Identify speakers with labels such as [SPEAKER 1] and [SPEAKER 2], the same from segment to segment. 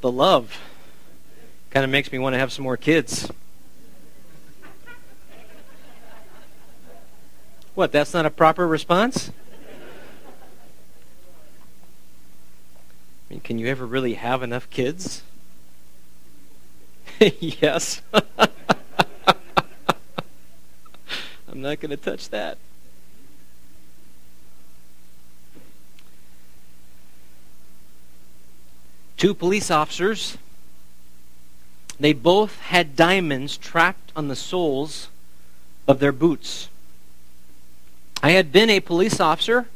[SPEAKER 1] The love kind of makes me want to have some more kids. What, that's not a proper response? I mean, can you ever really have enough kids? yes. I'm not going to touch that. Two police officers. They both had diamonds trapped on the soles of their boots. I had been a police officer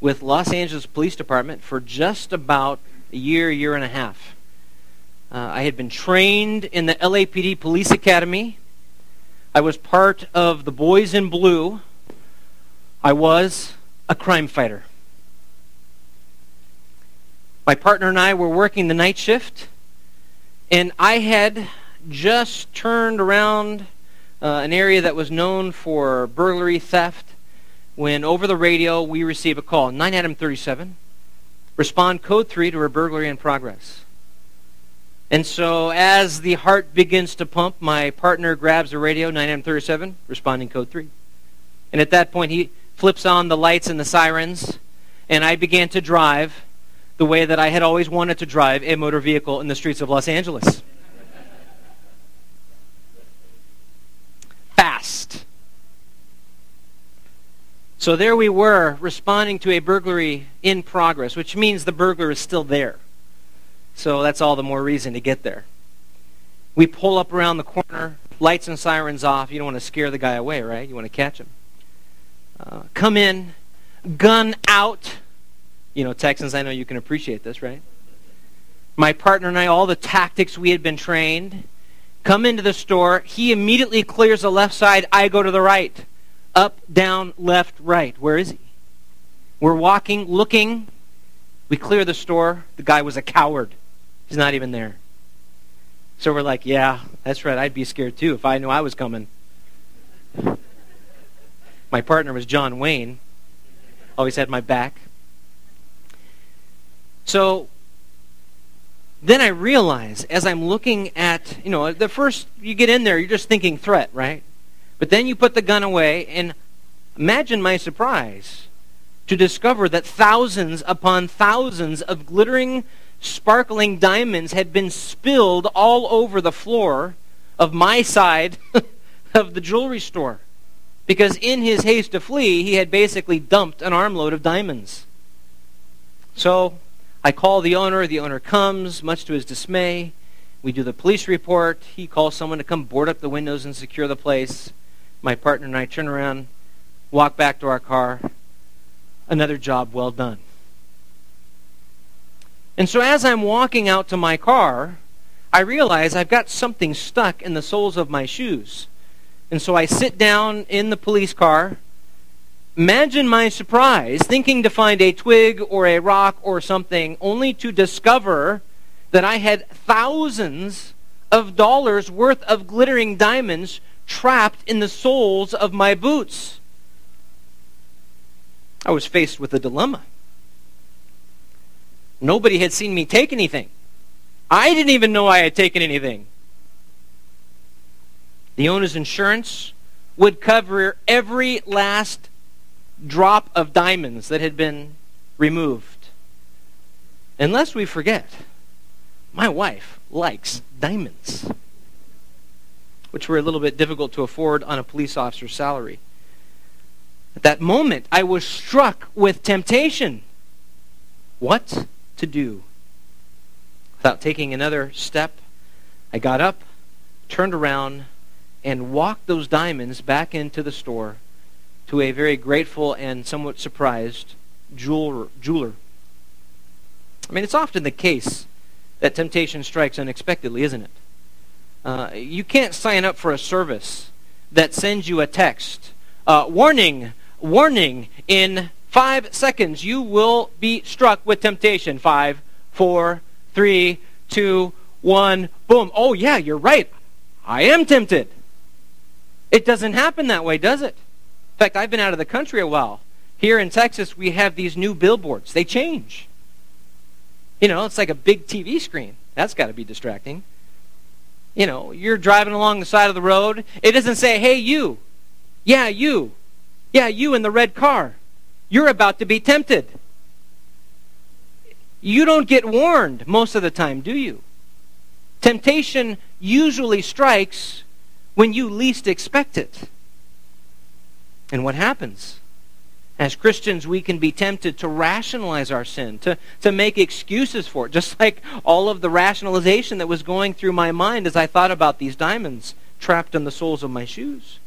[SPEAKER 1] with Los Angeles Police Department for just about a year, year and a half. Uh, I had been trained in the LAPD Police Academy. I was part of the Boys in Blue. I was a crime fighter. My partner and I were working the night shift, and I had just turned around uh, an area that was known for burglary, theft, when over the radio we receive a call 9 Adam 37, respond code 3 to a burglary in progress. And so as the heart begins to pump, my partner grabs the radio, 9 Adam 37, responding code 3. And at that point, he flips on the lights and the sirens, and I began to drive the way that I had always wanted to drive a motor vehicle in the streets of Los Angeles. Fast. So there we were, responding to a burglary in progress, which means the burglar is still there. So that's all the more reason to get there. We pull up around the corner, lights and sirens off. You don't want to scare the guy away, right? You want to catch him. Uh, come in, gun out you know, Texans, I know you can appreciate this, right? My partner and I, all the tactics we had been trained, come into the store. He immediately clears the left side. I go to the right. Up, down, left, right. Where is he? We're walking, looking. We clear the store. The guy was a coward. He's not even there. So we're like, yeah, that's right. I'd be scared too if I knew I was coming. My partner was John Wayne. Always had my back. So then I realize as I'm looking at, you know, the first you get in there, you're just thinking threat, right? But then you put the gun away, and imagine my surprise to discover that thousands upon thousands of glittering, sparkling diamonds had been spilled all over the floor of my side of the jewelry store. Because in his haste to flee, he had basically dumped an armload of diamonds. So I call the owner. The owner comes, much to his dismay. We do the police report. He calls someone to come board up the windows and secure the place. My partner and I turn around, walk back to our car. Another job well done. And so as I'm walking out to my car, I realize I've got something stuck in the soles of my shoes. And so I sit down in the police car Imagine my surprise thinking to find a twig or a rock or something, only to discover that I had thousands of dollars worth of glittering diamonds trapped in the soles of my boots. I was faced with a dilemma. Nobody had seen me take anything. I didn't even know I had taken anything. The owner's insurance would cover every last drop of diamonds that had been removed. Unless we forget, my wife likes diamonds, which were a little bit difficult to afford on a police officer's salary. At that moment, I was struck with temptation. What to do? Without taking another step, I got up, turned around, and walked those diamonds back into the store to a very grateful and somewhat surprised jeweler. I mean, it's often the case that temptation strikes unexpectedly, isn't it? Uh, you can't sign up for a service that sends you a text. Uh, warning, warning, in five seconds you will be struck with temptation. Five, four, three, two, one, boom. Oh, yeah, you're right. I am tempted. It doesn't happen that way, does it? In fact, I've been out of the country a while. Here in Texas, we have these new billboards. They change. You know, it's like a big TV screen. That's got to be distracting. You know, you're driving along the side of the road. It doesn't say, hey, you. Yeah, you. Yeah, you in the red car. You're about to be tempted. You don't get warned most of the time, do you? Temptation usually strikes when you least expect it. And what happens? As Christians, we can be tempted to rationalize our sin, to, to make excuses for it, just like all of the rationalization that was going through my mind as I thought about these diamonds trapped in the soles of my shoes.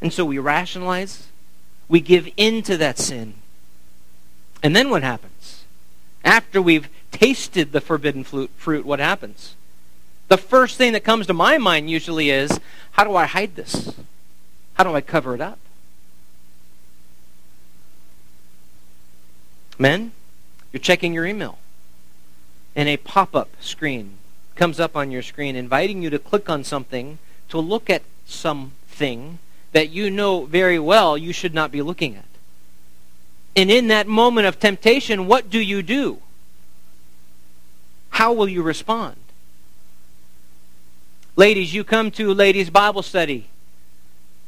[SPEAKER 1] And so we rationalize, we give in to that sin. And then what happens? After we've tasted the forbidden fruit, what happens? The first thing that comes to my mind usually is how do I hide this? How do I cover it up? Men, you're checking your email, and a pop up screen comes up on your screen inviting you to click on something to look at something that you know very well you should not be looking at. And in that moment of temptation, what do you do? How will you respond? Ladies, you come to ladies' Bible study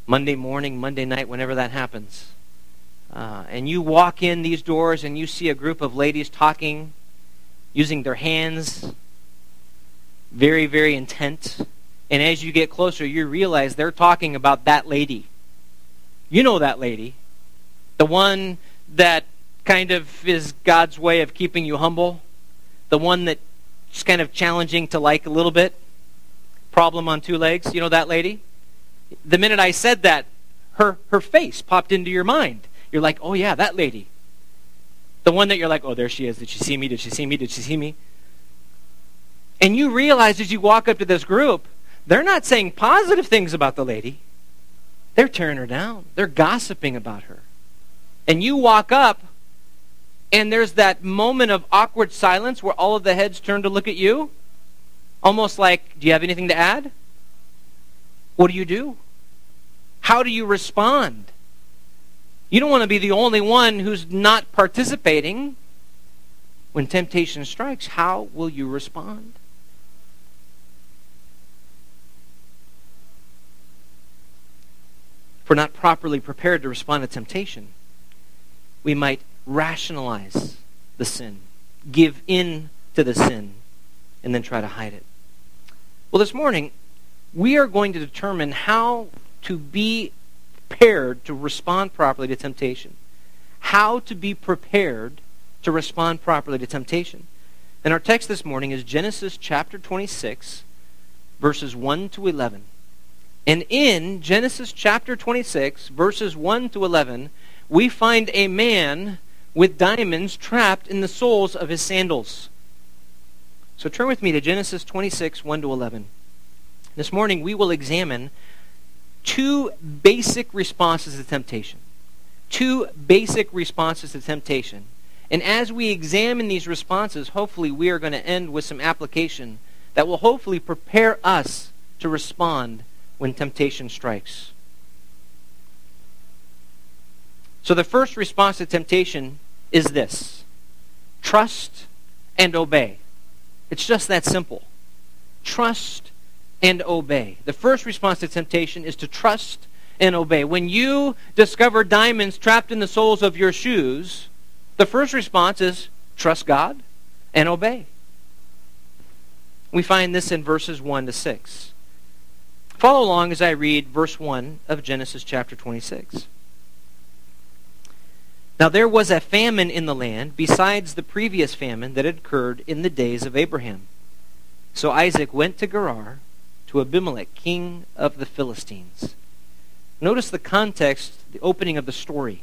[SPEAKER 1] Monday morning, Monday night, whenever that happens. Uh, and you walk in these doors and you see a group of ladies talking, using their hands, very, very intent. And as you get closer, you realize they're talking about that lady. You know that lady. The one that kind of is God's way of keeping you humble. The one that's kind of challenging to like a little bit. Problem on two legs. You know that lady? The minute I said that, her, her face popped into your mind. You're like, oh yeah, that lady. The one that you're like, oh, there she is. Did she see me? Did she see me? Did she see me? And you realize as you walk up to this group, they're not saying positive things about the lady. They're tearing her down. They're gossiping about her. And you walk up, and there's that moment of awkward silence where all of the heads turn to look at you. Almost like, do you have anything to add? What do you do? How do you respond? You don't want to be the only one who's not participating. When temptation strikes, how will you respond? If we're not properly prepared to respond to temptation, we might rationalize the sin, give in to the sin, and then try to hide it. Well, this morning, we are going to determine how to be prepared to respond properly to temptation. How to be prepared to respond properly to temptation. And our text this morning is Genesis chapter 26, verses 1 to 11. And in Genesis chapter 26, verses 1 to 11, we find a man with diamonds trapped in the soles of his sandals. So turn with me to Genesis 26, 1 to 11. This morning we will examine two basic responses to temptation. Two basic responses to temptation. And as we examine these responses, hopefully we are going to end with some application that will hopefully prepare us to respond when temptation strikes. So the first response to temptation is this trust and obey. It's just that simple. Trust and obey. The first response to temptation is to trust and obey. When you discover diamonds trapped in the soles of your shoes, the first response is trust God and obey. We find this in verses 1 to 6. Follow along as I read verse 1 of Genesis chapter 26. Now there was a famine in the land besides the previous famine that had occurred in the days of Abraham. So Isaac went to Gerar to Abimelech, king of the Philistines. Notice the context, the opening of the story.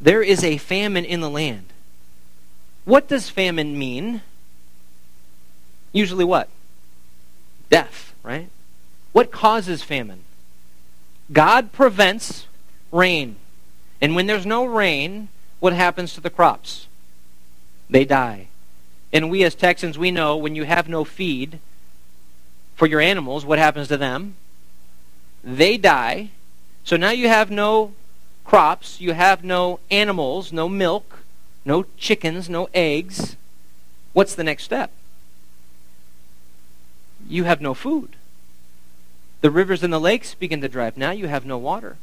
[SPEAKER 1] There is a famine in the land. What does famine mean? Usually what? Death, right? What causes famine? God prevents rain. And when there's no rain, what happens to the crops? They die. And we as Texans, we know when you have no feed, for your animals, what happens to them? They die. So now you have no crops, you have no animals, no milk, no chickens, no eggs. What's the next step? you have no food. The rivers and the lakes begin to dry up. Now you have no water.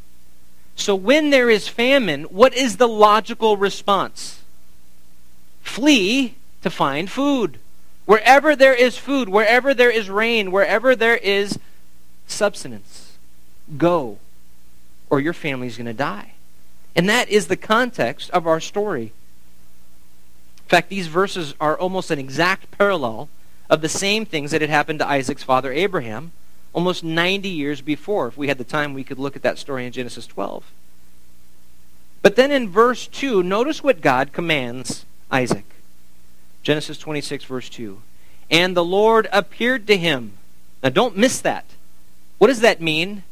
[SPEAKER 1] So when there is famine, what is the logical response? Flee to find food. Wherever there is food, wherever there is rain, wherever there is subsistence, go, or your family's going to die. And that is the context of our story. In fact, these verses are almost an exact parallel of the same things that had happened to Isaac's father Abraham almost 90 years before. If we had the time, we could look at that story in Genesis 12. But then in verse 2, notice what God commands Isaac. Genesis 26, verse 2. And the Lord appeared to him. Now don't miss that. What does that mean?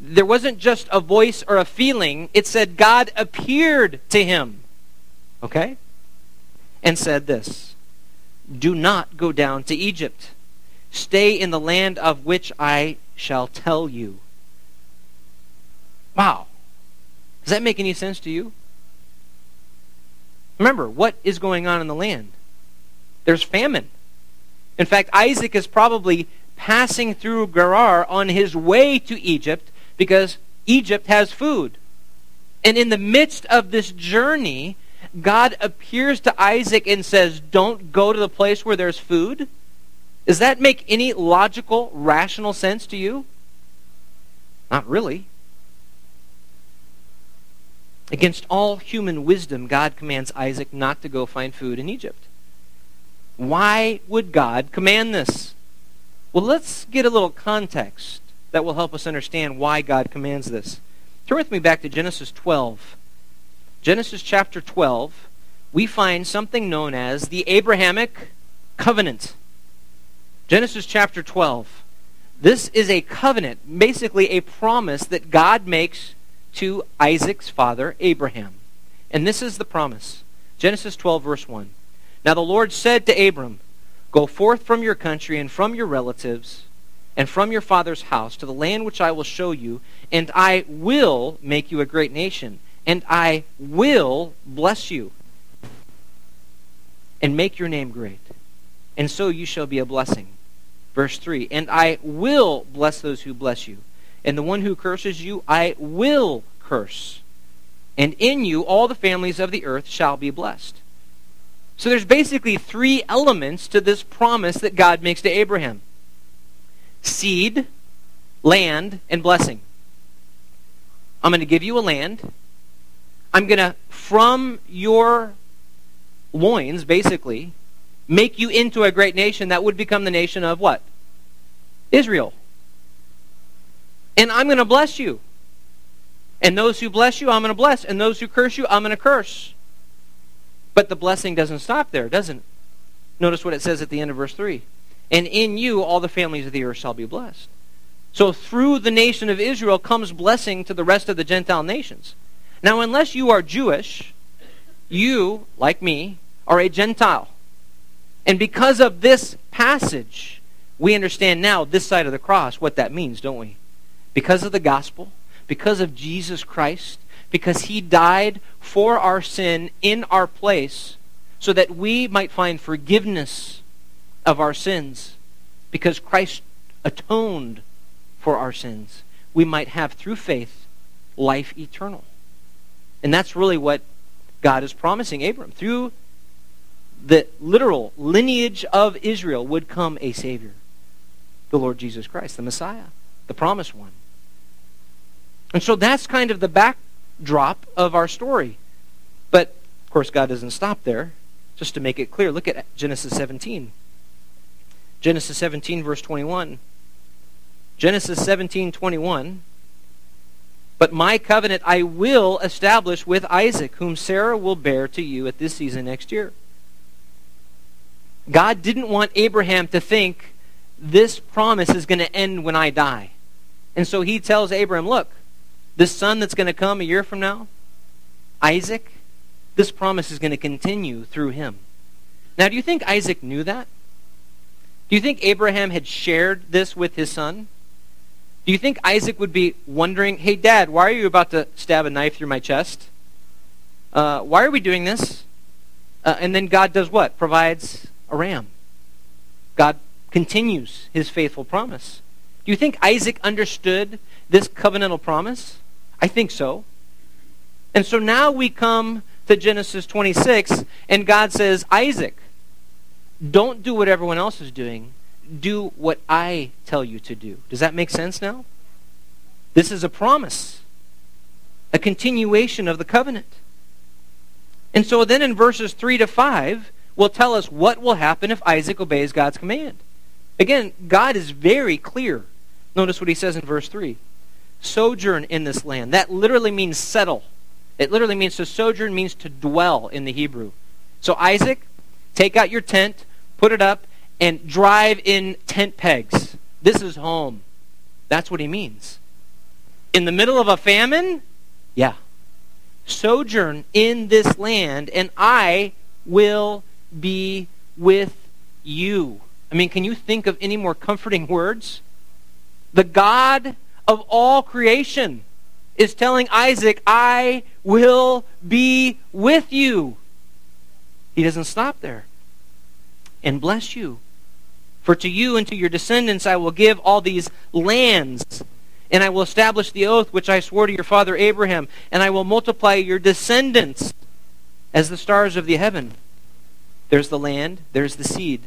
[SPEAKER 1] There wasn't just a voice or a feeling, it said God appeared to him. Okay? And said this Do not go down to Egypt. Stay in the land of which I shall tell you. Wow. Does that make any sense to you? Remember, what is going on in the land? There's famine. In fact, Isaac is probably passing through Gerar on his way to Egypt because Egypt has food. And in the midst of this journey, God appears to Isaac and says, Don't go to the place where there's food. Does that make any logical, rational sense to you? Not really. Against all human wisdom, God commands Isaac not to go find food in Egypt. Why would God command this? Well, let's get a little context that will help us understand why God commands this. Turn with me back to Genesis 12. Genesis chapter 12, we find something known as the Abrahamic covenant. Genesis chapter 12. This is a covenant, basically a promise that God makes to Isaac's father, Abraham. And this is the promise. Genesis 12, verse 1. Now the Lord said to Abram, Go forth from your country and from your relatives and from your father's house to the land which I will show you, and I will make you a great nation, and I will bless you and make your name great. And so you shall be a blessing. Verse 3 And I will bless those who bless you, and the one who curses you, I will curse. And in you all the families of the earth shall be blessed. So there's basically three elements to this promise that God makes to Abraham seed, land, and blessing. I'm going to give you a land. I'm going to, from your loins, basically, make you into a great nation that would become the nation of what? Israel. And I'm going to bless you. And those who bless you, I'm going to bless. And those who curse you, I'm going to curse. But the blessing doesn't stop there, doesn't it? Notice what it says at the end of verse 3. And in you all the families of the earth shall be blessed. So through the nation of Israel comes blessing to the rest of the Gentile nations. Now, unless you are Jewish, you, like me, are a Gentile. And because of this passage, we understand now, this side of the cross, what that means, don't we? Because of the gospel, because of Jesus Christ, because he died for our sin in our place, so that we might find forgiveness of our sins, because Christ atoned for our sins, we might have through faith life eternal. And that's really what God is promising Abram. Through the literal lineage of Israel would come a Savior, the Lord Jesus Christ, the Messiah, the promised one. And so that's kind of the backdrop of our story. But, of course, God doesn't stop there. Just to make it clear, look at Genesis 17. Genesis 17, verse 21. Genesis 17, 21. But my covenant I will establish with Isaac, whom Sarah will bear to you at this season next year. God didn't want Abraham to think this promise is going to end when I die. And so he tells Abraham, look, this son that's going to come a year from now, Isaac, this promise is going to continue through him. Now, do you think Isaac knew that? Do you think Abraham had shared this with his son? Do you think Isaac would be wondering, hey, Dad, why are you about to stab a knife through my chest? Uh, why are we doing this? Uh, and then God does what? Provides a ram. God continues his faithful promise. Do you think Isaac understood this covenantal promise? I think so. And so now we come to Genesis 26, and God says, Isaac, don't do what everyone else is doing. Do what I tell you to do. Does that make sense now? This is a promise, a continuation of the covenant. And so then in verses 3 to 5 will tell us what will happen if Isaac obeys God's command. Again, God is very clear. Notice what he says in verse 3 Sojourn in this land. That literally means settle. It literally means to sojourn means to dwell in the Hebrew. So Isaac, take out your tent, put it up, and drive in tent pegs. This is home. That's what he means. In the middle of a famine? Yeah. Sojourn in this land, and I will be with you. I mean, can you think of any more comforting words? The God of all creation is telling Isaac, I will be with you. He doesn't stop there. And bless you. For to you and to your descendants I will give all these lands, and I will establish the oath which I swore to your father Abraham, and I will multiply your descendants as the stars of the heaven. There's the land, there's the seed.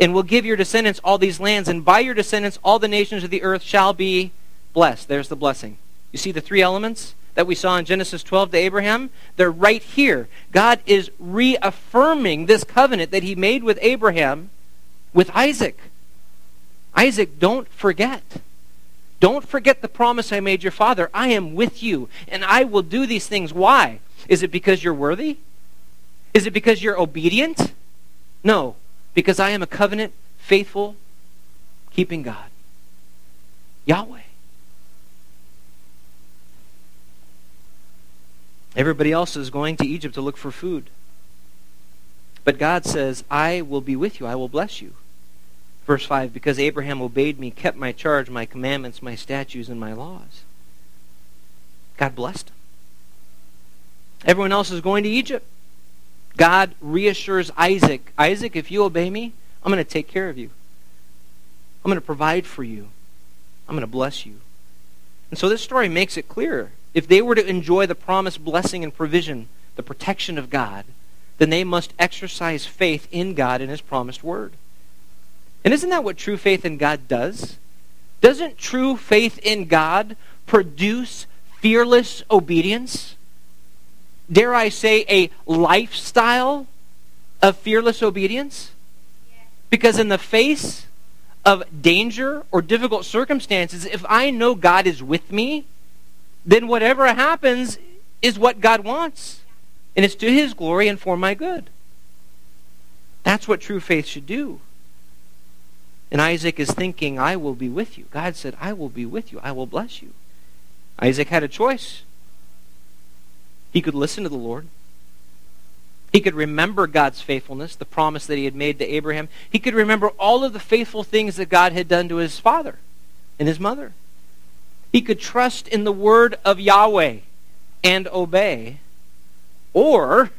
[SPEAKER 1] And will give your descendants all these lands, and by your descendants all the nations of the earth shall be blessed. There's the blessing. You see the three elements that we saw in Genesis 12 to Abraham? They're right here. God is reaffirming this covenant that he made with Abraham with Isaac. Isaac, don't forget. Don't forget the promise I made your father. I am with you, and I will do these things. Why? Is it because you're worthy? Is it because you're obedient? No, because I am a covenant, faithful, keeping God. Yahweh. Everybody else is going to Egypt to look for food. But God says, I will be with you. I will bless you. Verse 5 Because Abraham obeyed me, kept my charge, my commandments, my statutes, and my laws. God blessed him. Everyone else is going to Egypt. God reassures Isaac Isaac, if you obey me, I'm going to take care of you. I'm going to provide for you. I'm going to bless you. And so this story makes it clear if they were to enjoy the promised blessing and provision, the protection of God, then they must exercise faith in God and His promised word. And isn't that what true faith in God does? Doesn't true faith in God produce fearless obedience? Dare I say, a lifestyle of fearless obedience? Because in the face of danger or difficult circumstances, if I know God is with me, then whatever happens is what God wants. And it's to His glory and for my good. That's what true faith should do. And Isaac is thinking, I will be with you. God said, I will be with you. I will bless you. Isaac had a choice. He could listen to the Lord. He could remember God's faithfulness, the promise that he had made to Abraham. He could remember all of the faithful things that God had done to his father and his mother. He could trust in the word of Yahweh and obey. Or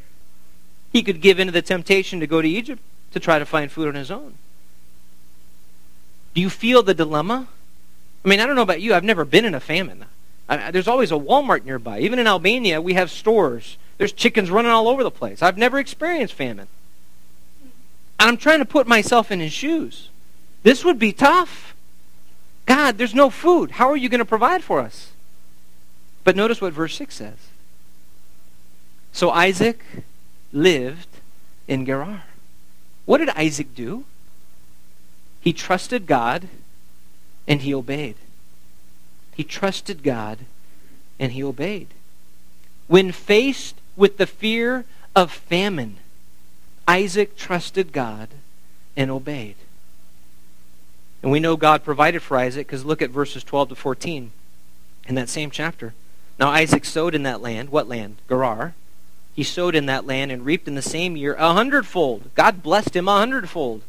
[SPEAKER 1] he could give in to the temptation to go to Egypt to try to find food on his own. Do you feel the dilemma? I mean, I don't know about you. I've never been in a famine. I, there's always a Walmart nearby. Even in Albania, we have stores. There's chickens running all over the place. I've never experienced famine. And I'm trying to put myself in his shoes. This would be tough. God, there's no food. How are you going to provide for us? But notice what verse 6 says. So Isaac lived in Gerar. What did Isaac do? He trusted God and he obeyed. He trusted God and he obeyed. When faced with the fear of famine, Isaac trusted God and obeyed. And we know God provided for Isaac because look at verses 12 to 14 in that same chapter. Now Isaac sowed in that land. What land? Gerar. He sowed in that land and reaped in the same year a hundredfold. God blessed him a hundredfold.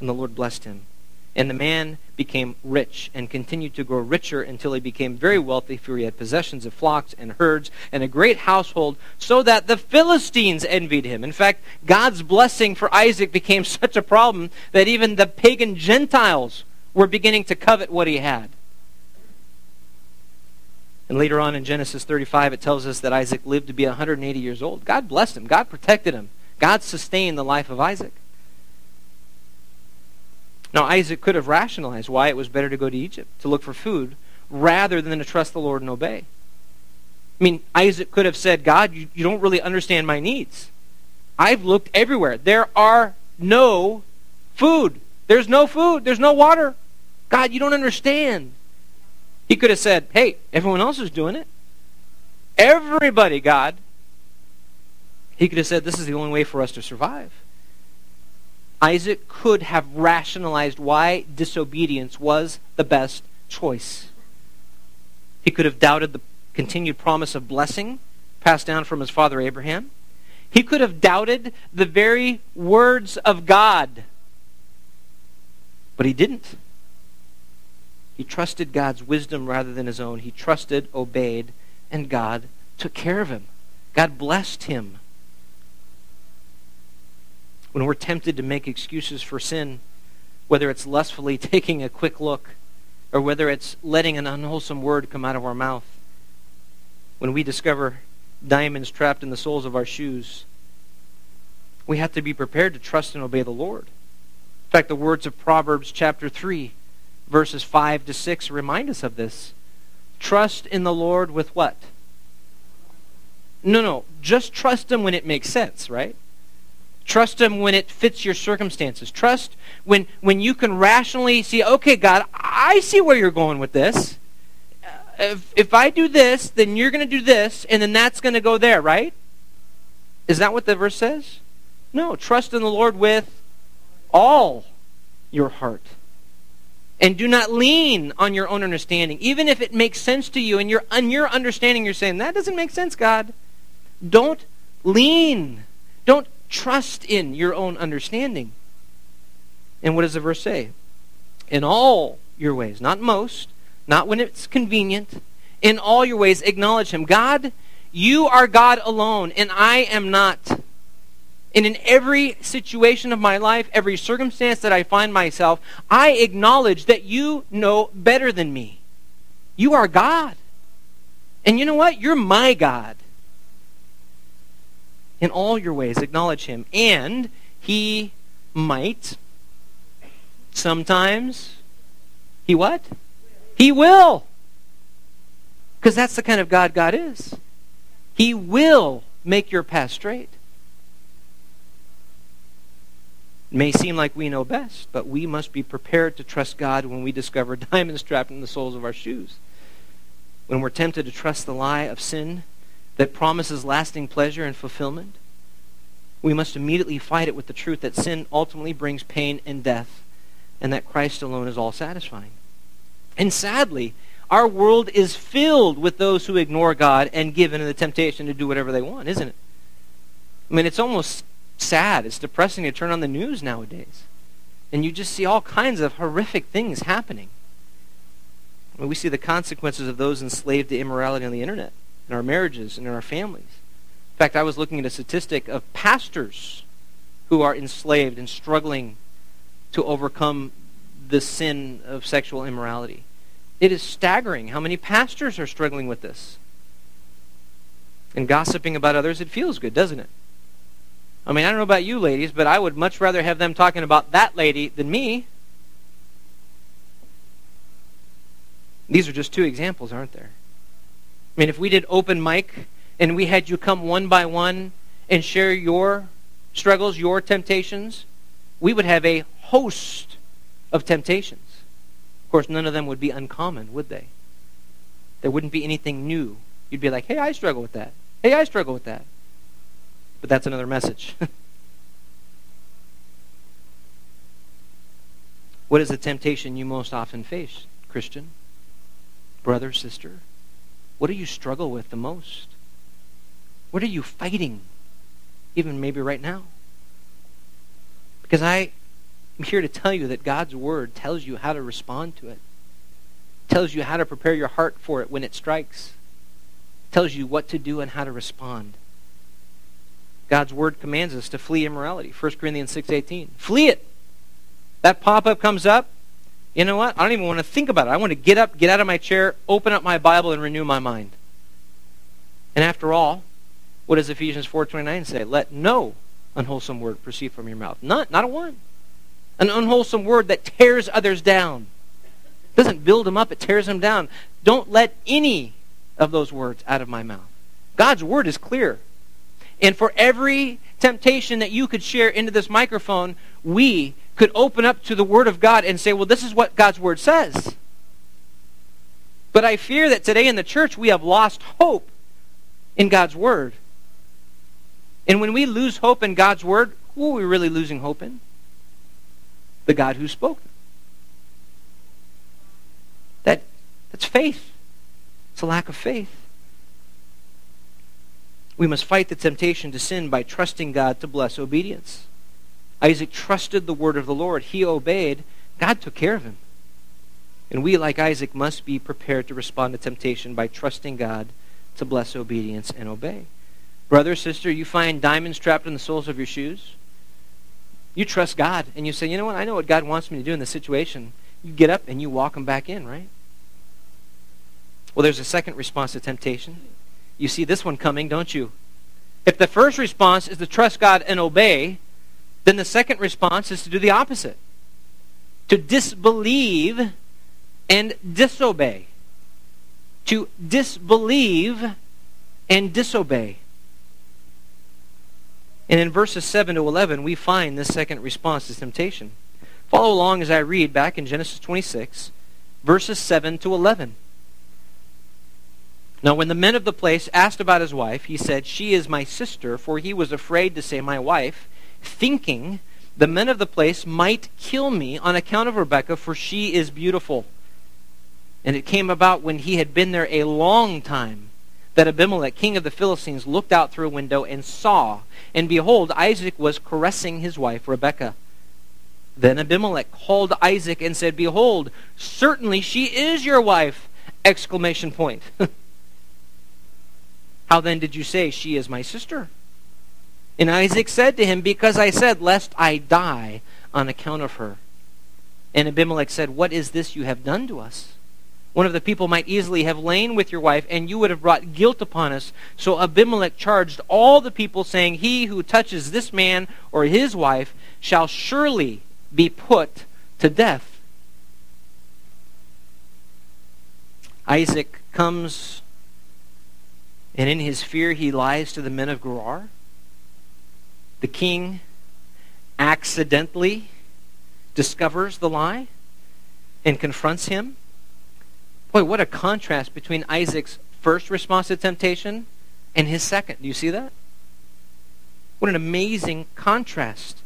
[SPEAKER 1] And the Lord blessed him. And the man became rich and continued to grow richer until he became very wealthy, for he had possessions of flocks and herds and a great household, so that the Philistines envied him. In fact, God's blessing for Isaac became such a problem that even the pagan Gentiles were beginning to covet what he had. And later on in Genesis 35, it tells us that Isaac lived to be 180 years old. God blessed him, God protected him, God sustained the life of Isaac. Now, Isaac could have rationalized why it was better to go to Egypt to look for food rather than to trust the Lord and obey. I mean, Isaac could have said, God, you, you don't really understand my needs. I've looked everywhere. There are no food. There's no food. There's no water. God, you don't understand. He could have said, hey, everyone else is doing it. Everybody, God. He could have said, this is the only way for us to survive. Isaac could have rationalized why disobedience was the best choice. He could have doubted the continued promise of blessing passed down from his father Abraham. He could have doubted the very words of God. But he didn't. He trusted God's wisdom rather than his own. He trusted, obeyed, and God took care of him. God blessed him when we're tempted to make excuses for sin, whether it's lustfully taking a quick look or whether it's letting an unwholesome word come out of our mouth, when we discover diamonds trapped in the soles of our shoes, we have to be prepared to trust and obey the Lord. In fact, the words of Proverbs chapter 3, verses 5 to 6 remind us of this. Trust in the Lord with what? No, no. Just trust Him when it makes sense, right? Trust Him when it fits your circumstances. Trust when, when you can rationally see, okay, God, I see where you're going with this. Uh, if, if I do this, then you're going to do this, and then that's going to go there, right? Is that what the verse says? No. Trust in the Lord with all your heart. And do not lean on your own understanding. Even if it makes sense to you and your, on your understanding, you're saying, that doesn't make sense, God. Don't lean. Don't trust in your own understanding. And what does the verse say? In all your ways, not most, not when it's convenient, in all your ways acknowledge him. God, you are God alone, and I am not. And in every situation of my life, every circumstance that I find myself, I acknowledge that you know better than me. You are God. And you know what? You're my God. In all your ways, acknowledge him. And he might sometimes, he what? He will. Because that's the kind of God God is. He will make your path straight. It may seem like we know best, but we must be prepared to trust God when we discover diamonds trapped in the soles of our shoes. When we're tempted to trust the lie of sin that promises lasting pleasure and fulfillment, we must immediately fight it with the truth that sin ultimately brings pain and death, and that Christ alone is all satisfying. And sadly, our world is filled with those who ignore God and give in to the temptation to do whatever they want, isn't it? I mean, it's almost sad. It's depressing to turn on the news nowadays. And you just see all kinds of horrific things happening. I mean, we see the consequences of those enslaved to immorality on the internet, in our marriages, and in our families. In fact, I was looking at a statistic of pastors who are enslaved and struggling to overcome the sin of sexual immorality. It is staggering how many pastors are struggling with this. And gossiping about others, it feels good, doesn't it? I mean, I don't know about you ladies, but I would much rather have them talking about that lady than me. These are just two examples, aren't there? I mean, if we did open mic and we had you come one by one and share your struggles, your temptations, we would have a host of temptations. Of course, none of them would be uncommon, would they? There wouldn't be anything new. You'd be like, hey, I struggle with that. Hey, I struggle with that. But that's another message. what is the temptation you most often face, Christian? Brother, sister? What do you struggle with the most? What are you fighting? Even maybe right now. Because I I'm here to tell you that God's Word tells you how to respond to it, tells you how to prepare your heart for it when it strikes, tells you what to do and how to respond. God's Word commands us to flee immorality. 1 Corinthians 6.18. Flee it. That pop-up comes up. You know what? I don't even want to think about it. I want to get up, get out of my chair, open up my Bible, and renew my mind. And after all, what does Ephesians 4.29 say? Let no unwholesome word proceed from your mouth. Not, not a one. An unwholesome word that tears others down. Doesn't build them up, it tears them down. Don't let any of those words out of my mouth. God's word is clear. And for every temptation that you could share into this microphone, we could open up to the Word of God and say, well, this is what God's Word says. But I fear that today in the church we have lost hope in God's Word. And when we lose hope in God's Word, who are we really losing hope in? The God who spoke. That, that's faith. It's a lack of faith. We must fight the temptation to sin by trusting God to bless obedience. Isaac trusted the word of the Lord. He obeyed. God took care of him. And we, like Isaac, must be prepared to respond to temptation by trusting God to bless obedience and obey. Brother, sister, you find diamonds trapped in the soles of your shoes. You trust God, and you say, you know what? I know what God wants me to do in this situation. You get up and you walk them back in, right? Well, there's a second response to temptation. You see this one coming, don't you? If the first response is to trust God and obey, then the second response is to do the opposite to disbelieve and disobey. To disbelieve and disobey. And in verses 7 to 11, we find this second response to temptation. Follow along as I read back in Genesis 26, verses 7 to 11. Now, when the men of the place asked about his wife, he said, She is my sister, for he was afraid to say my wife, thinking the men of the place might kill me on account of Rebekah, for she is beautiful. And it came about when he had been there a long time that Abimelech, king of the Philistines, looked out through a window and saw, and behold, Isaac was caressing his wife Rebekah. Then Abimelech called Isaac and said, Behold, certainly she is your wife! Exclamation point. How then did you say, She is my sister? And Isaac said to him, Because I said, Lest I die on account of her. And Abimelech said, What is this you have done to us? One of the people might easily have lain with your wife, and you would have brought guilt upon us. So Abimelech charged all the people, saying, He who touches this man or his wife shall surely be put to death. Isaac comes and in his fear, he lies to the men of Gerar. The king accidentally discovers the lie and confronts him. Boy, what a contrast between Isaac's first response to temptation and his second. Do you see that? What an amazing contrast.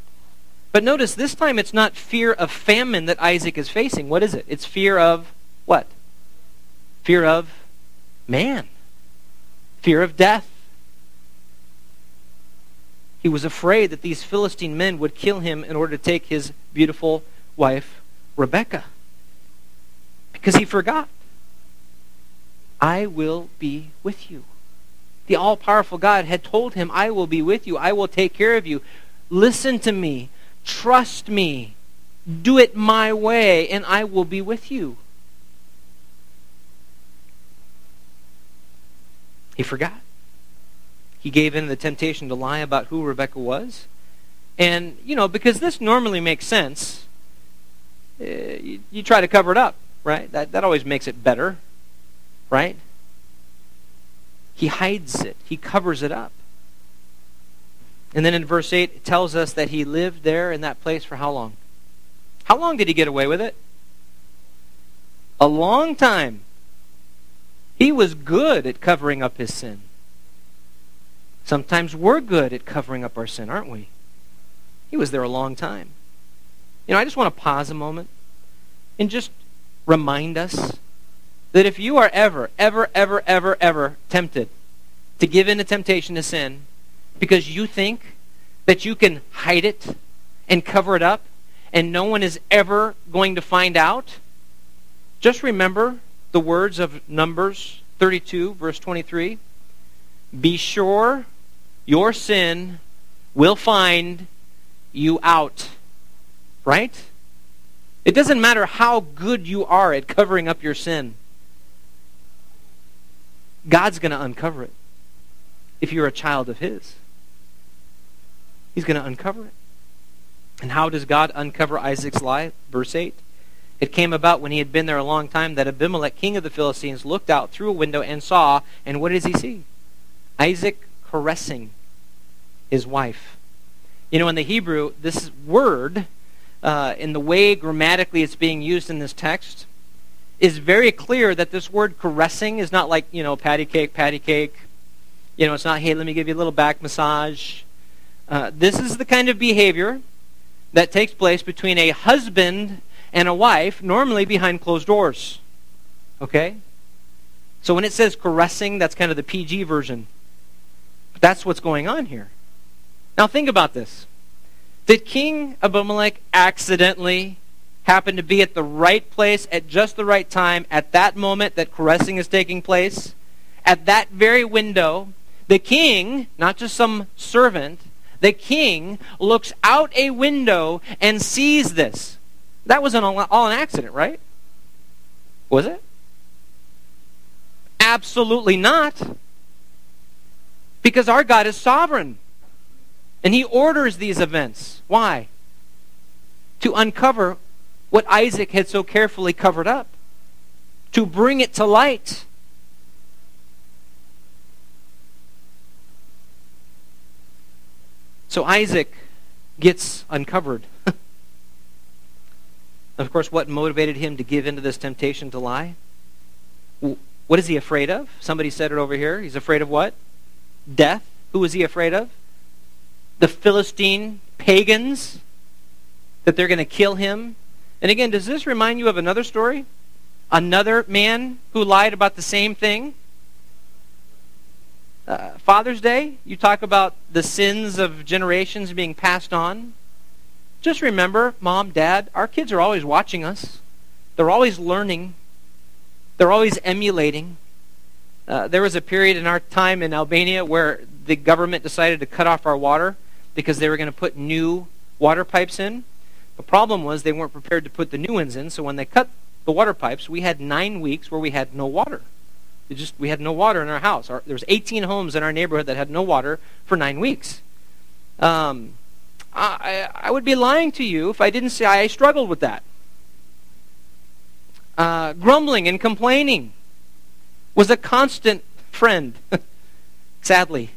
[SPEAKER 1] But notice this time it's not fear of famine that Isaac is facing. What is it? It's fear of what? Fear of man fear of death. He was afraid that these Philistine men would kill him in order to take his beautiful wife, Rebekah. Because he forgot. I will be with you. The all powerful God had told him, I will be with you. I will take care of you. Listen to me. Trust me. Do it my way, and I will be with you. He forgot. He gave in the temptation to lie about who Rebecca was. And, you know, because this normally makes sense, uh, you, you try to cover it up, right? That, that always makes it better, right? He hides it, he covers it up. And then in verse 8, it tells us that he lived there in that place for how long? How long did he get away with it? A long time. He was good at covering up his sin. Sometimes we're good at covering up our sin, aren't we? He was there a long time. You know, I just want to pause a moment and just remind us that if you are ever, ever, ever, ever, ever tempted to give in to temptation to sin because you think that you can hide it and cover it up and no one is ever going to find out, just remember the words of Numbers 32, verse 23. Be sure your sin will find you out. Right? It doesn't matter how good you are at covering up your sin. God's going to uncover it if you're a child of His. He's going to uncover it. And how does God uncover Isaac's lie? Verse 8. It came about when he had been there a long time that Abimelech, king of the Philistines, looked out through a window and saw, and what does he see? Isaac caressing his wife. You know, in the Hebrew, this word, uh, in the way grammatically it's being used in this text, is very clear that this word caressing is not like, you know, patty cake, patty cake. You know, it's not, hey, let me give you a little back massage. Uh, this is the kind of behavior that takes place between a husband and a wife, normally behind closed doors. Okay? So when it says caressing, that's kind of the PG version. That's what's going on here. Now think about this. Did King Abimelech accidentally happen to be at the right place at just the right time at that moment that caressing is taking place? At that very window, the king, not just some servant, the king looks out a window and sees this. That was an all an accident, right? Was it? Absolutely not. Because our God is sovereign. And he orders these events. Why? To uncover what Isaac had so carefully covered up, to bring it to light. So Isaac gets uncovered. of course, what motivated him to give into this temptation to lie? What is he afraid of? Somebody said it over here. He's afraid of what? Death. Who is he afraid of? The Philistine pagans. That they're going to kill him. And again, does this remind you of another story? Another man who lied about the same thing? Uh, Father's Day, you talk about the sins of generations being passed on. Just remember, mom, dad, our kids are always watching us. They're always learning. They're always emulating. Uh, there was a period in our time in Albania where the government decided to cut off our water because they were going to put new water pipes in. The problem was they weren't prepared to put the new ones in, so when they cut the water pipes, we had nine weeks where we had no water. It just we had no water in our house. Our, there was 18 homes in our neighborhood that had no water for nine weeks. Um, I, I would be lying to you if I didn't say I struggled with that. Uh, grumbling and complaining was a constant friend, sadly.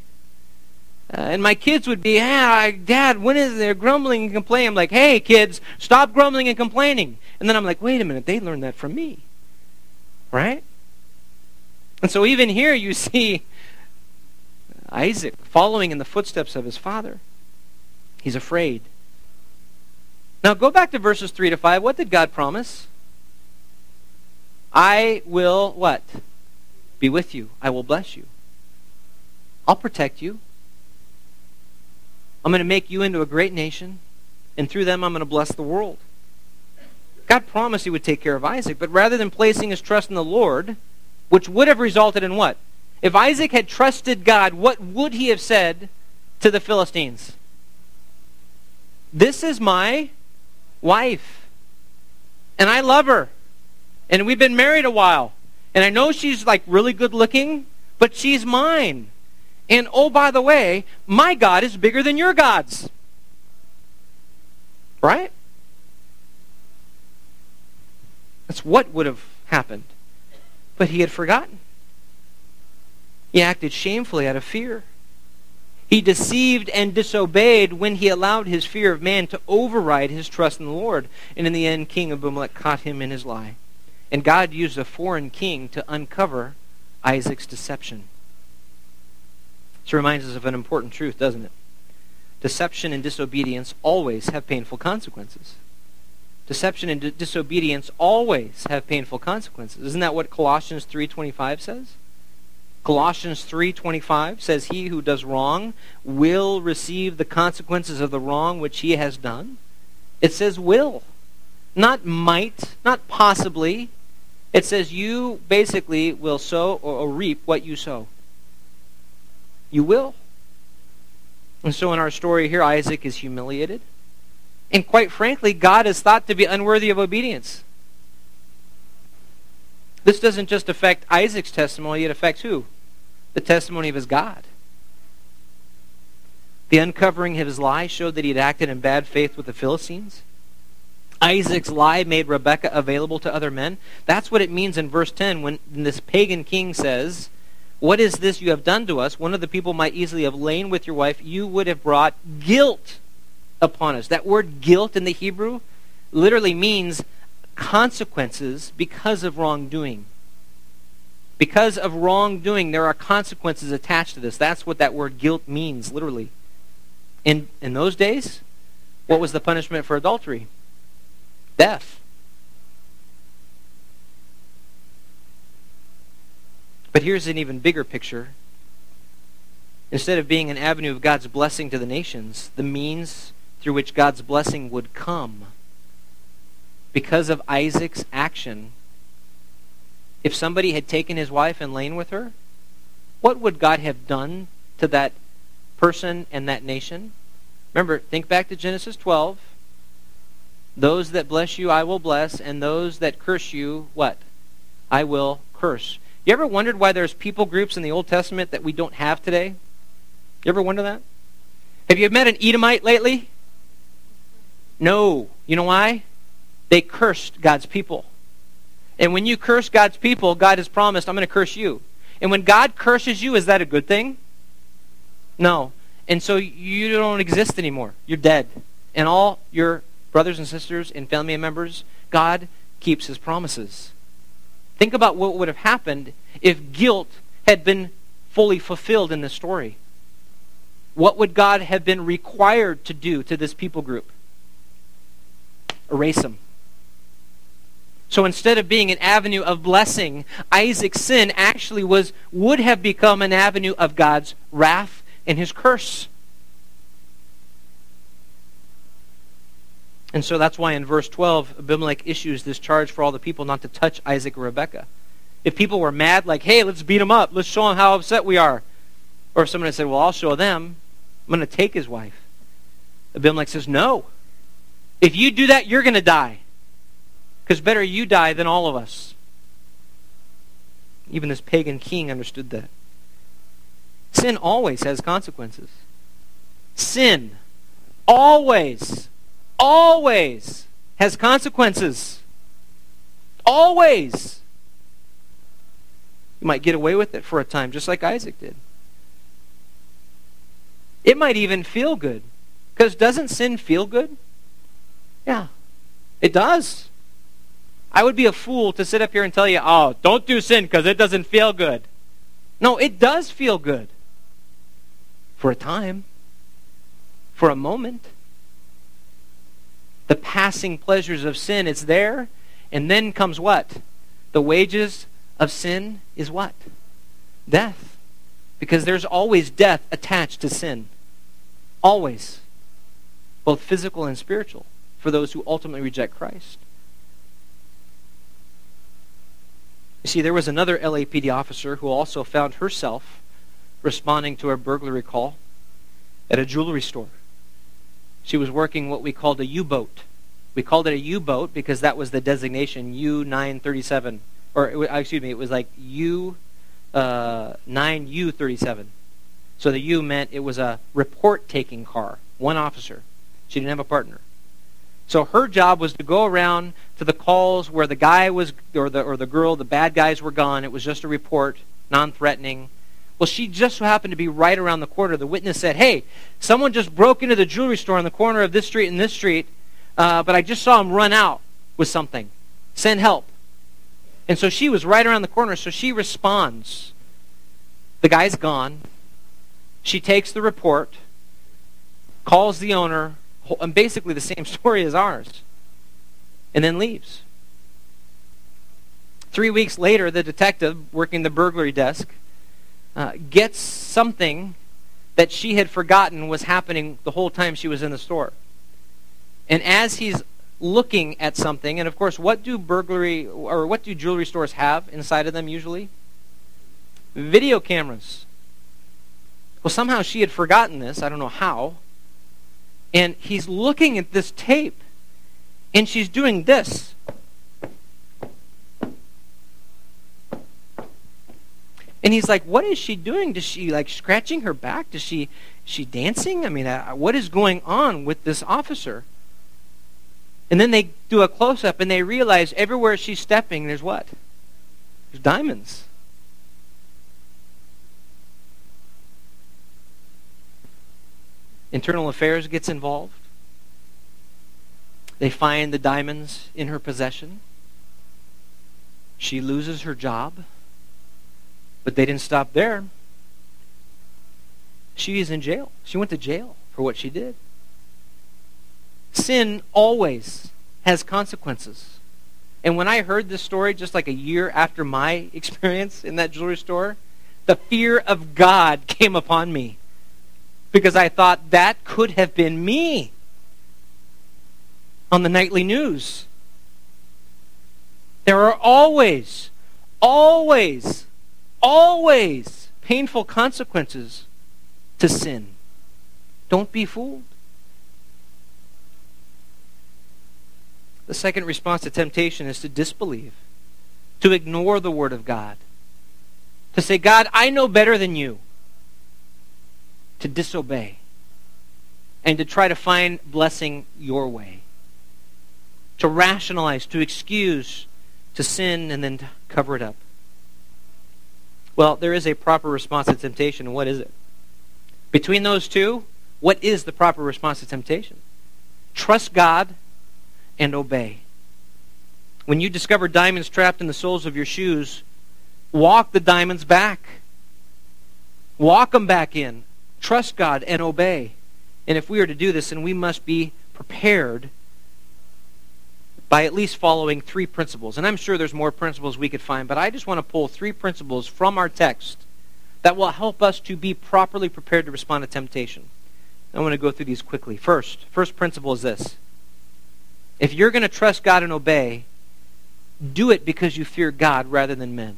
[SPEAKER 1] Uh, and my kids would be, ah, Dad, when is there grumbling and complaining? I'm like, hey, kids, stop grumbling and complaining. And then I'm like, wait a minute, they learned that from me. Right? And so even here you see Isaac following in the footsteps of his father. He's afraid. Now go back to verses 3 to 5. What did God promise? I will what? Be with you. I will bless you. I'll protect you. I'm going to make you into a great nation, and through them I'm going to bless the world. God promised he would take care of Isaac, but rather than placing his trust in the Lord, which would have resulted in what? If Isaac had trusted God, what would he have said to the Philistines? This is my wife, and I love her, and we've been married a while, and I know she's like really good looking, but she's mine. And oh, by the way, my God is bigger than your gods. Right? That's what would have happened. But he had forgotten. He acted shamefully out of fear. He deceived and disobeyed when he allowed his fear of man to override his trust in the Lord. And in the end, King Abimelech caught him in his lie. And God used a foreign king to uncover Isaac's deception. This reminds us of an important truth, doesn't it? Deception and disobedience always have painful consequences. Deception and di- disobedience always have painful consequences. Isn't that what Colossians 3:25 says? Colossians 3:25 says he who does wrong will receive the consequences of the wrong which he has done. It says will. Not might, not possibly. It says you basically will sow or, reap what you sow. You will. And so in our story here, Isaac is humiliated. And quite frankly, God is thought to be unworthy of obedience. This doesn't just affect Isaac's testimony, it affects who? The testimony of his God. The uncovering of his lie showed that he had acted in bad faith with the Philistines. Isaac's lie made Rebekah available to other men. That's what it means in verse 10 when this pagan king says, What is this you have done to us? One of the people might easily have lain with your wife. You would have brought guilt upon us. That word guilt in the Hebrew literally means consequences because of wrongdoing. Because of wrongdoing, there are consequences attached to this. That's what that word guilt means, literally. In, in those days, what was the punishment for adultery? Death. But here's an even bigger picture. Instead of being an avenue of God's blessing to the nations, the means through which God's blessing would come because of Isaac's action. If somebody had taken his wife and lain with her, what would God have done to that person and that nation? Remember, think back to Genesis 12. Those that bless you, I will bless, and those that curse you, what? I will curse. You ever wondered why there's people groups in the Old Testament that we don't have today? You ever wonder that? Have you met an Edomite lately? No. You know why? They cursed God's people. And when you curse God's people, God has promised, I'm going to curse you. And when God curses you, is that a good thing? No. And so you don't exist anymore. You're dead. And all your brothers and sisters and family members, God keeps his promises. Think about what would have happened if guilt had been fully fulfilled in this story. What would God have been required to do to this people group? Erase them. So instead of being an avenue of blessing, Isaac's sin actually was would have become an avenue of God's wrath and his curse. And so that's why in verse 12, Abimelech issues this charge for all the people not to touch Isaac or Rebekah. If people were mad, like, hey, let's beat him up, let's show him how upset we are. Or if someone had said, well, I'll show them, I'm going to take his wife. Abimelech says, no. If you do that, you're going to die. Because better you die than all of us. Even this pagan king understood that. Sin always has consequences. Sin always always has consequences. Always. You might get away with it for a time, just like Isaac did. It might even feel good. Because doesn't sin feel good? Yeah, it does. I would be a fool to sit up here and tell you, oh, don't do sin because it doesn't feel good. No, it does feel good. For a time. For a moment the passing pleasures of sin. It's there. And then comes what? The wages of sin is what? Death. Because there's always death attached to sin. Always. Both physical and spiritual for those who ultimately reject Christ. You see, there was another LAPD officer who also found herself responding to a burglary call at a jewelry store. She was working what we called a U-boat. We called it a U-boat because that was the designation U-937. Or, excuse me, it was like U, uh, 9U-37. So the U meant it was a report-taking car. One officer. She didn't have a partner. So her job was to go around to the calls where the guy was, or the, or the girl, the bad guys were gone. It was just a report, non-threatening. Well, she just so happened to be right around the corner. The witness said, Hey, someone just broke into the jewelry store on the corner of this street and this street, uh, but I just saw him run out with something. Send help. And so she was right around the corner, so she responds. The guy's gone. She takes the report, calls the owner, and basically the same story as ours, and then leaves. Three weeks later, the detective working the burglary desk uh, gets something that she had forgotten was happening the whole time she was in the store. And as he's looking at something, and of course, what do burglary or what do jewelry stores have inside of them usually? Video cameras. Well, somehow she had forgotten this. I don't know how. And he's looking at this tape, and she's doing this. And he's like, "What is she doing? Does she like scratching her back? Does she she dancing? I mean, uh, what is going on with this officer?" And then they do a close up and they realize everywhere she's stepping, there's what? There's diamonds. Internal Affairs gets involved. They find the diamonds in her possession. She loses her job. But they didn't stop there. She is in jail. She went to jail for what she did. Sin always has consequences. And when I heard this story just like a year after my experience in that jewelry store, the fear of God came upon me because I thought that could have been me on the nightly news. There are always, always, always painful consequences to sin. Don't be fooled. The second response to temptation is to disbelieve, to ignore the Word of God, to say, God, I know better than you to disobey and to try to find blessing your way, to rationalize, to excuse, to sin, and then cover it up. Well, there is a proper response to temptation. What is it? Between those two, what is the proper response to temptation? Trust God and obey. When you discover diamonds trapped in the soles of your shoes, walk the diamonds back. Walk them back in trust God and obey. And if we are to do this, then we must be prepared by at least following three principles. And I'm sure there's more principles we could find, but I just want to pull three principles from our text that will help us to be properly prepared to respond to temptation. I want to go through these quickly. First, first principle is this. If you're going to trust God and obey, do it because you fear God rather than men.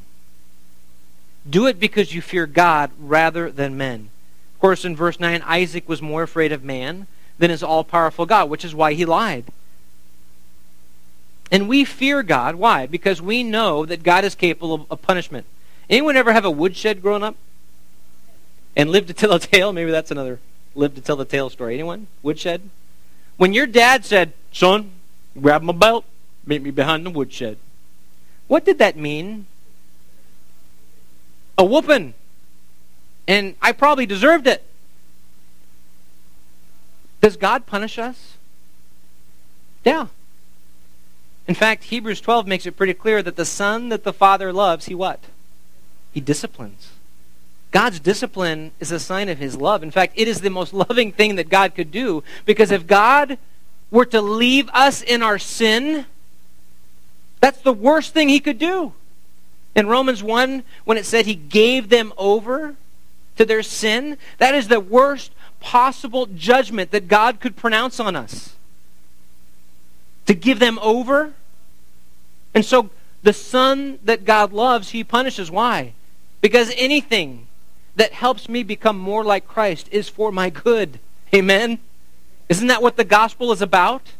[SPEAKER 1] Do it because you fear God rather than men. Of course, in verse 9, Isaac was more afraid of man than his all powerful God, which is why he lied. And we fear God. Why? Because we know that God is capable of, punishment. Anyone ever have a woodshed growing up? And live to tell a tale? Maybe that's another live to tell the tale story. Anyone? Woodshed? When your dad said, Son, grab my belt, meet me behind the woodshed. What did that mean? A whooping. And I probably deserved it. Does God punish us? Yeah. In fact, Hebrews 12 makes it pretty clear that the son that the father loves, he what? He disciplines. God's discipline is a sign of his love. In fact, it is the most loving thing that God could do because if God were to leave us in our sin, that's the worst thing he could do. In Romans 1, when it said he gave them over, to their sin, that is the worst possible judgment that God could pronounce on us. To give them over. And so the son that God loves, he punishes. Why? Because anything that helps me become more like Christ is for my good. Amen? Isn't that what the gospel is about?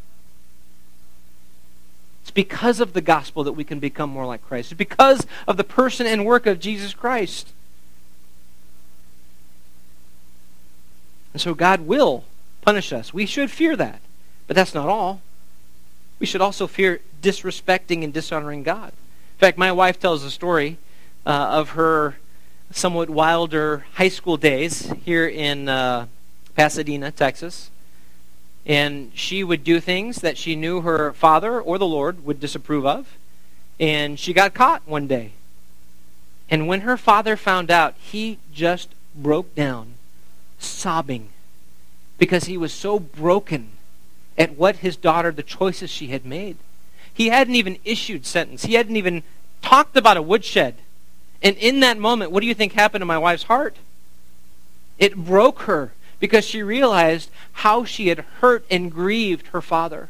[SPEAKER 1] It's because of the gospel that we can become more like Christ. It's because of the person and work of Jesus Christ. And so God will punish us. We should fear that. But that's not all. We should also fear disrespecting and dishonoring God. In fact, my wife tells a story uh, of her somewhat wilder high school days here in uh, Pasadena, Texas. And she would do things that she knew her father or the Lord would disapprove of. And she got caught one day. And when her father found out, he just broke down sobbing because he was so broken at what his daughter, the choices she had made. He hadn't even issued sentence. He hadn't even talked about a woodshed. And in that moment, what do you think happened to my wife's heart? It broke her because she realized how she had hurt and grieved her father.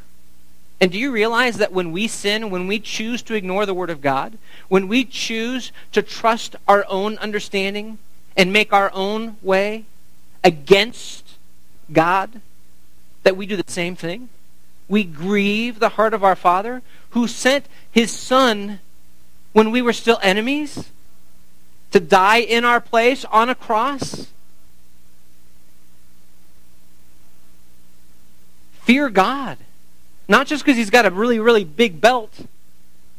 [SPEAKER 1] And do you realize that when we sin, when we choose to ignore the Word of God, when we choose to trust our own understanding and make our own way against God, that we do the same thing? We grieve the heart of our Father who sent His Son when we were still enemies to die in our place on a cross? Fear God. Not just because he's got a really, really big belt,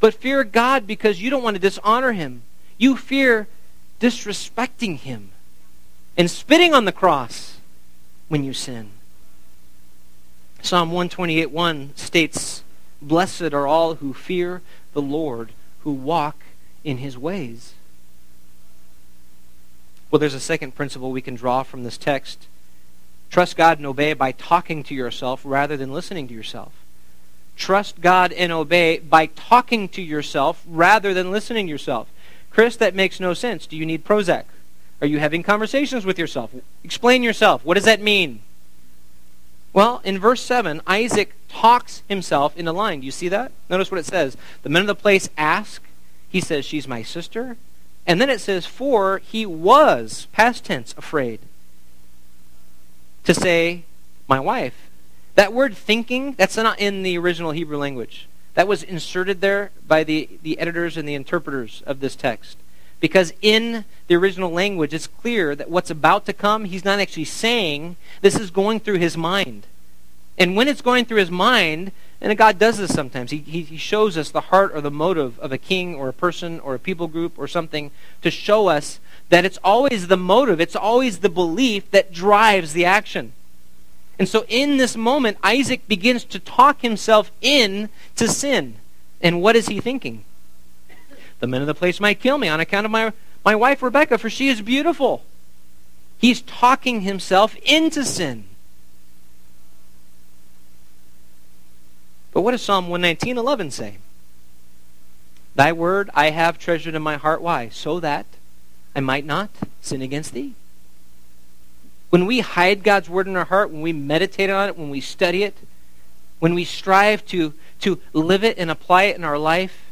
[SPEAKER 1] but fear God because you don't want to dishonor him. You fear disrespecting him and spitting on the cross when you sin. Psalm 128.1 states, Blessed are all who fear the Lord, who walk in his ways. Well, there's a second principle we can draw from this text. Trust God and obey by talking to yourself rather than listening to yourself. Trust God and obey by talking to yourself rather than listening to yourself. Chris, that makes no sense. Do you need Prozac? Are you having conversations with yourself? Explain yourself. What does that mean? Well, in verse 7, Isaac talks himself into line. Do you see that? Notice what it says. The men of the place ask. He says, She's my sister. And then it says, For he was, past tense, afraid to say, My wife. That word thinking, that's not in the original Hebrew language. That was inserted there by the, the editors and the interpreters of this text. Because in the original language, it's clear that what's about to come, he's not actually saying. This is going through his mind. And when it's going through his mind, and God does this sometimes, he, he shows us the heart or the motive of a king or a person or a people group or something to show us that it's always the motive, it's always the belief that drives the action. And so in this moment, Isaac begins to talk himself in to sin. And what is he thinking? The men of the place might kill me on account of my, my wife Rebecca, for she is beautiful. He's talking himself into sin. But what does Psalm 119.11 say? Thy word I have treasured in my heart. Why? So that I might not sin against thee. When we hide God's word in our heart, when we meditate on it, when we study it, when we strive to, to live it and apply it in our life,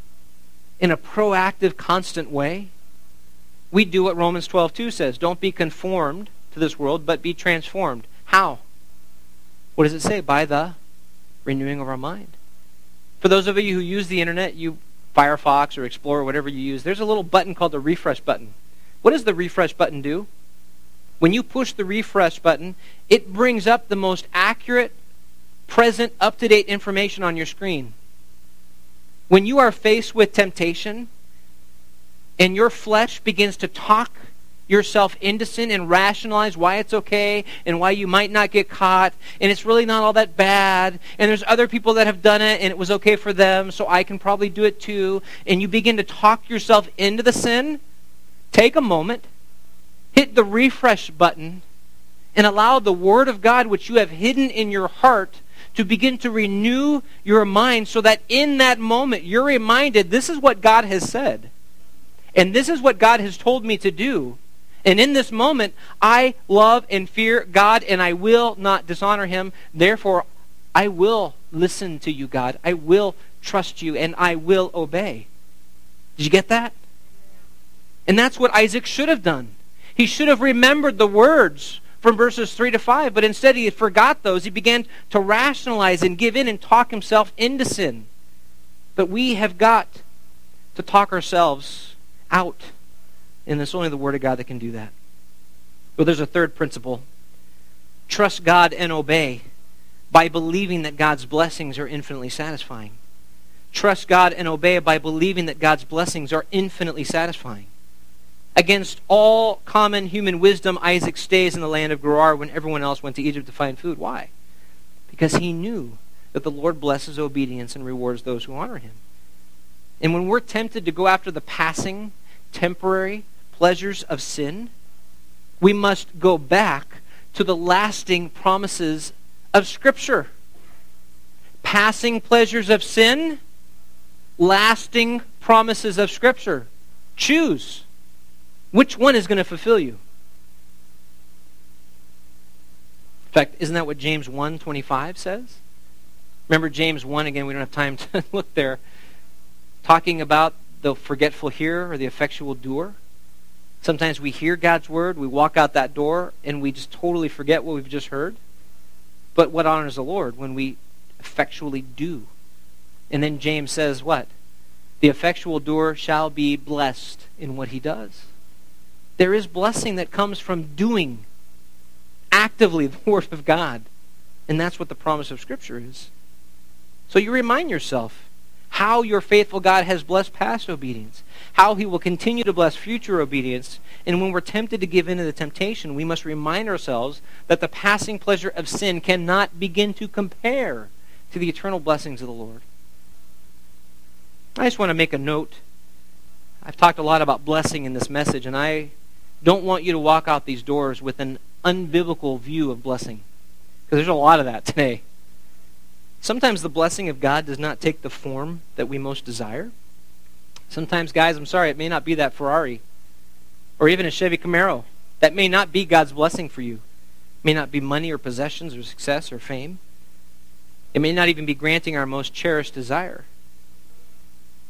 [SPEAKER 1] in a proactive, constant way, we do what Romans 12:2 says. Don't be conformed to this world, but be transformed. How? What does it say? By the renewing of our mind. For those of you who use the internet, you Firefox or Explorer, whatever you use, there's a little button called the refresh button. What does the refresh button do? When you push the refresh button, it brings up the most accurate, present, up to date information on your screen. When you are faced with temptation and your flesh begins to talk yourself into sin and rationalize why it's okay and why you might not get caught and it's really not all that bad and there's other people that have done it and it was okay for them so I can probably do it too and you begin to talk yourself into the sin, take a moment, hit the refresh button and allow the word of God which you have hidden in your heart to begin to renew your mind so that in that moment you're reminded this is what God has said. And this is what God has told me to do. And in this moment, I love and fear God and I will not dishonor him. Therefore, I will listen to you, God. I will trust you and I will obey. Did you get that? And that's what Isaac should have done. He should have remembered the words from verses 3 to 5, but instead he forgot those. He began to rationalize and give in and talk himself into sin. But we have got to talk ourselves out. And it's only the Word of God that can do that. Well, there's a third principle trust God and obey by believing that God's blessings are infinitely satisfying. Trust God and obey by believing that God's blessings are infinitely satisfying. Against all common human wisdom, Isaac stays in the land of Gerar when everyone else went to Egypt to find food. Why? Because he knew that the Lord blesses obedience and rewards those who honor him. And when we're tempted to go after the passing, temporary pleasures of sin, we must go back to the lasting promises of Scripture. Passing pleasures of sin, lasting promises of Scripture. Choose. Which one is going to fulfill you? In fact, isn't that what James 1:25 says? Remember James 1 again, we don't have time to look there. Talking about the forgetful hearer or the effectual doer. Sometimes we hear God's word, we walk out that door, and we just totally forget what we've just heard. But what honors the Lord when we effectually do? And then James says what? The effectual doer shall be blessed in what he does. There is blessing that comes from doing actively the Word of God. And that's what the promise of Scripture is. So you remind yourself how your faithful God has blessed past obedience, how he will continue to bless future obedience. And when we're tempted to give in to the temptation, we must remind ourselves that the passing pleasure of sin cannot begin to compare to the eternal blessings of the Lord. I just want to make a note. I've talked a lot about blessing in this message, and I don't want you to walk out these doors with an unbiblical view of blessing. Because there's a lot of that today. Sometimes the blessing of God does not take the form that we most desire. Sometimes, guys, I'm sorry, it may not be that Ferrari or even a Chevy Camaro. That may not be God's blessing for you. It may not be money or possessions or success or fame. It may not even be granting our most cherished desire.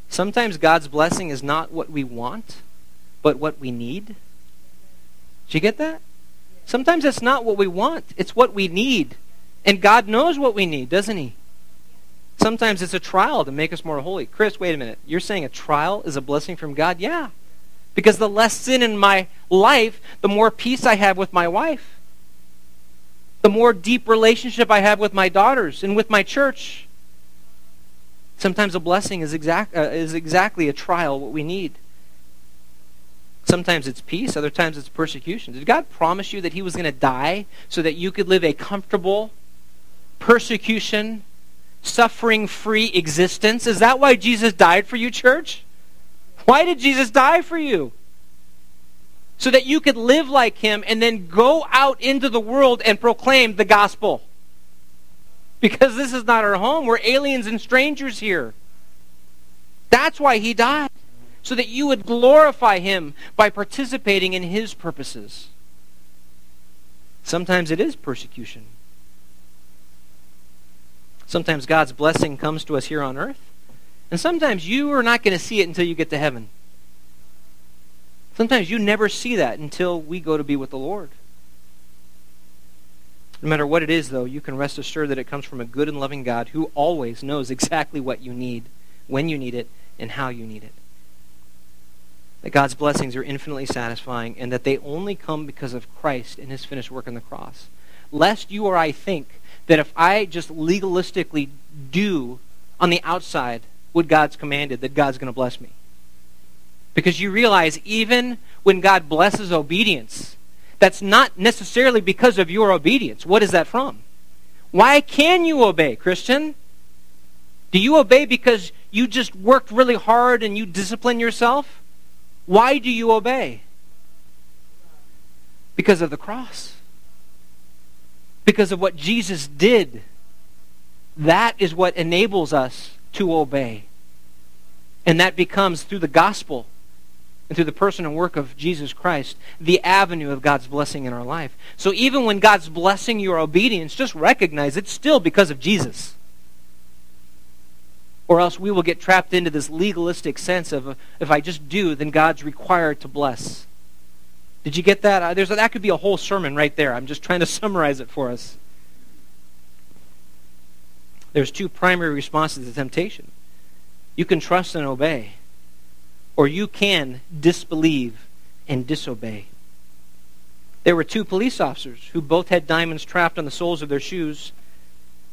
[SPEAKER 1] Sometimes God's blessing is not what we want, but what we need. Did you get that? Sometimes it's not what we want, it's what we need. And God knows what we need, doesn't He? Sometimes it's a trial to make us more holy. Chris, wait a minute. You're saying a trial is a blessing from God? Yeah. Because the less sin in my life, the more peace I have with my wife. The more deep relationship I have with my daughters and with my church. Sometimes a blessing is, exact, uh, is exactly a trial, what we need. Sometimes it's peace, other times it's persecution. Did God promise you that He was going to die so that you could live a comfortable, persecution, suffering free existence? Is that why Jesus died for you, church? Why did Jesus die for you? So that you could live like Him and then go out into the world and proclaim the gospel. Because this is not our home. We're aliens and strangers here. That's why He died so that you would glorify him by participating in his purposes. Sometimes it is persecution. Sometimes God's blessing comes to us here on earth, and sometimes you are not going to see it until you get to heaven. Sometimes you never see that until we go to be with the Lord. No matter what it is, though, you can rest assured that it comes from a good and loving God who always knows exactly what you need, when you need it, and how you need it that God's blessings are infinitely satisfying and that they only come because of Christ and his finished work on the cross. Lest you or I think that if I just legalistically do on the outside what God's commanded, that God's going to bless me. Because you realize even when God blesses obedience, that's not necessarily because of your obedience. What is that from? Why can you obey, Christian? Do you obey because you just worked really hard and you discipline yourself? Why do you obey? Because of the cross. Because of what Jesus did. That is what enables us to obey. And that becomes through the gospel and through the person and work of Jesus Christ, the avenue of God's blessing in our life. So even when God's blessing your obedience, just recognize it's still because of Jesus or else we will get trapped into this legalistic sense of if I just do, then God's required to bless. Did you get that? Uh, there's, that could be a whole sermon right there. I'm just trying to summarize it for us. There's two primary responses to temptation. You can trust and obey, or you can disbelieve and disobey. There were two police officers who both had diamonds trapped on the soles of their shoes.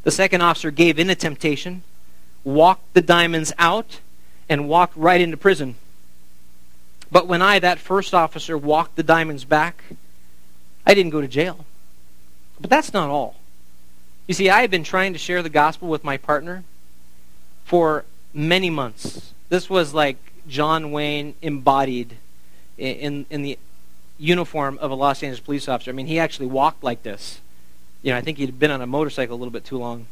[SPEAKER 1] The second officer gave in to temptation walked the diamonds out, and walked right into prison. But when I, that first officer, walked the diamonds back, I didn't go to jail. But that's not all. You see, I had been trying to share the gospel with my partner for many months. This was like John Wayne embodied in, in the uniform of a Los Angeles police officer. I mean, he actually walked like this. You know, I think he'd been on a motorcycle a little bit too long.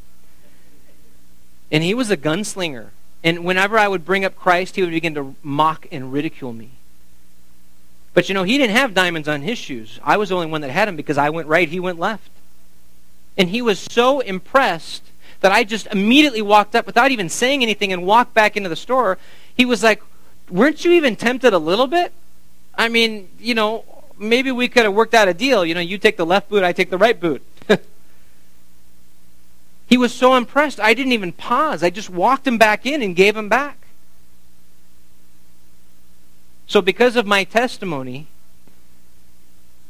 [SPEAKER 1] And he was a gunslinger. And whenever I would bring up Christ, he would begin to mock and ridicule me. But you know, he didn't have diamonds on his shoes. I was the only one that had them because I went right, he went left. And he was so impressed that I just immediately walked up without even saying anything and walked back into the store. He was like, Weren't you even tempted a little bit? I mean, you know, maybe we could have worked out a deal. You know, you take the left boot, I take the right boot. He was so impressed, I didn't even pause. I just walked him back in and gave him back. So, because of my testimony,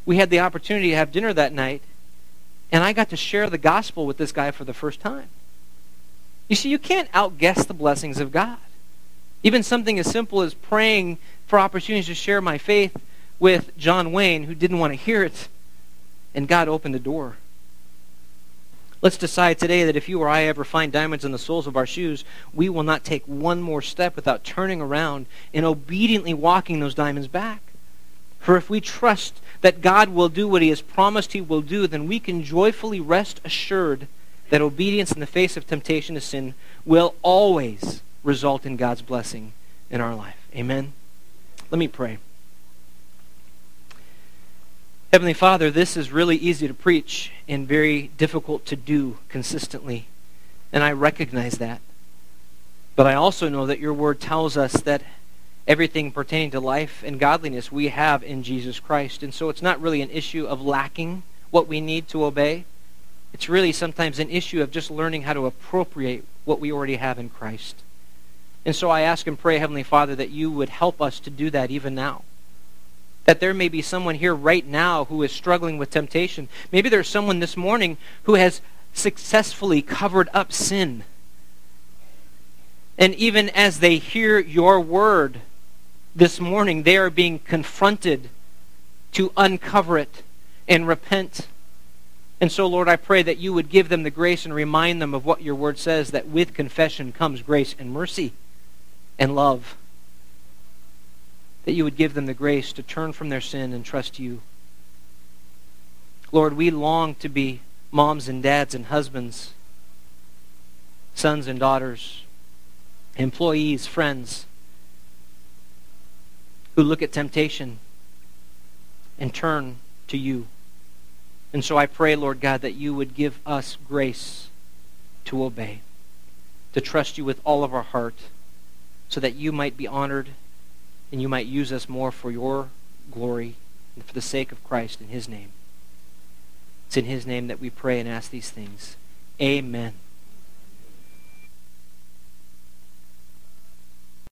[SPEAKER 1] we had the opportunity to have dinner that night, and I got to share the gospel with this guy for the first time. You see, you can't outguess the blessings of God. Even something as simple as praying for opportunities to share my faith with John Wayne, who didn't want to hear it, and God opened the door. Let's decide today that if you or I ever find diamonds in the soles of our shoes, we will not take one more step without turning around and obediently walking those diamonds back. For if we trust that God will do what he has promised he will do, then we can joyfully rest assured that obedience in the face of temptation to sin will always result in God's blessing in our life. Amen. Let me pray. Heavenly Father, this is really easy to preach and very difficult to do consistently. And I recognize that. But I also know that your word tells us that everything pertaining to life and godliness we have in Jesus Christ. And so it's not really an issue of lacking what we need to obey. It's really sometimes an issue of just learning how to appropriate what we already have in Christ. And so I ask and pray, Heavenly Father, that you would help us to do that even now that there may be someone here right now who is struggling with temptation. Maybe there's someone this morning who has successfully covered up sin. And even as they hear your word this morning, they are being confronted to uncover it and repent. And so, Lord, I pray that you would give them the grace and remind them of what your word says that with confession comes grace and mercy and love that you would give them the grace to turn from their sin and trust you. Lord, we long to be moms and dads and husbands, sons and daughters, employees, friends, who look at temptation and turn to you. And so I pray, Lord God, that you would give us grace to obey, to trust you with all of our heart, so that you might be honored and you might use us more for your glory and for the sake of Christ in his name. It's in his name that we pray and ask these things. Amen.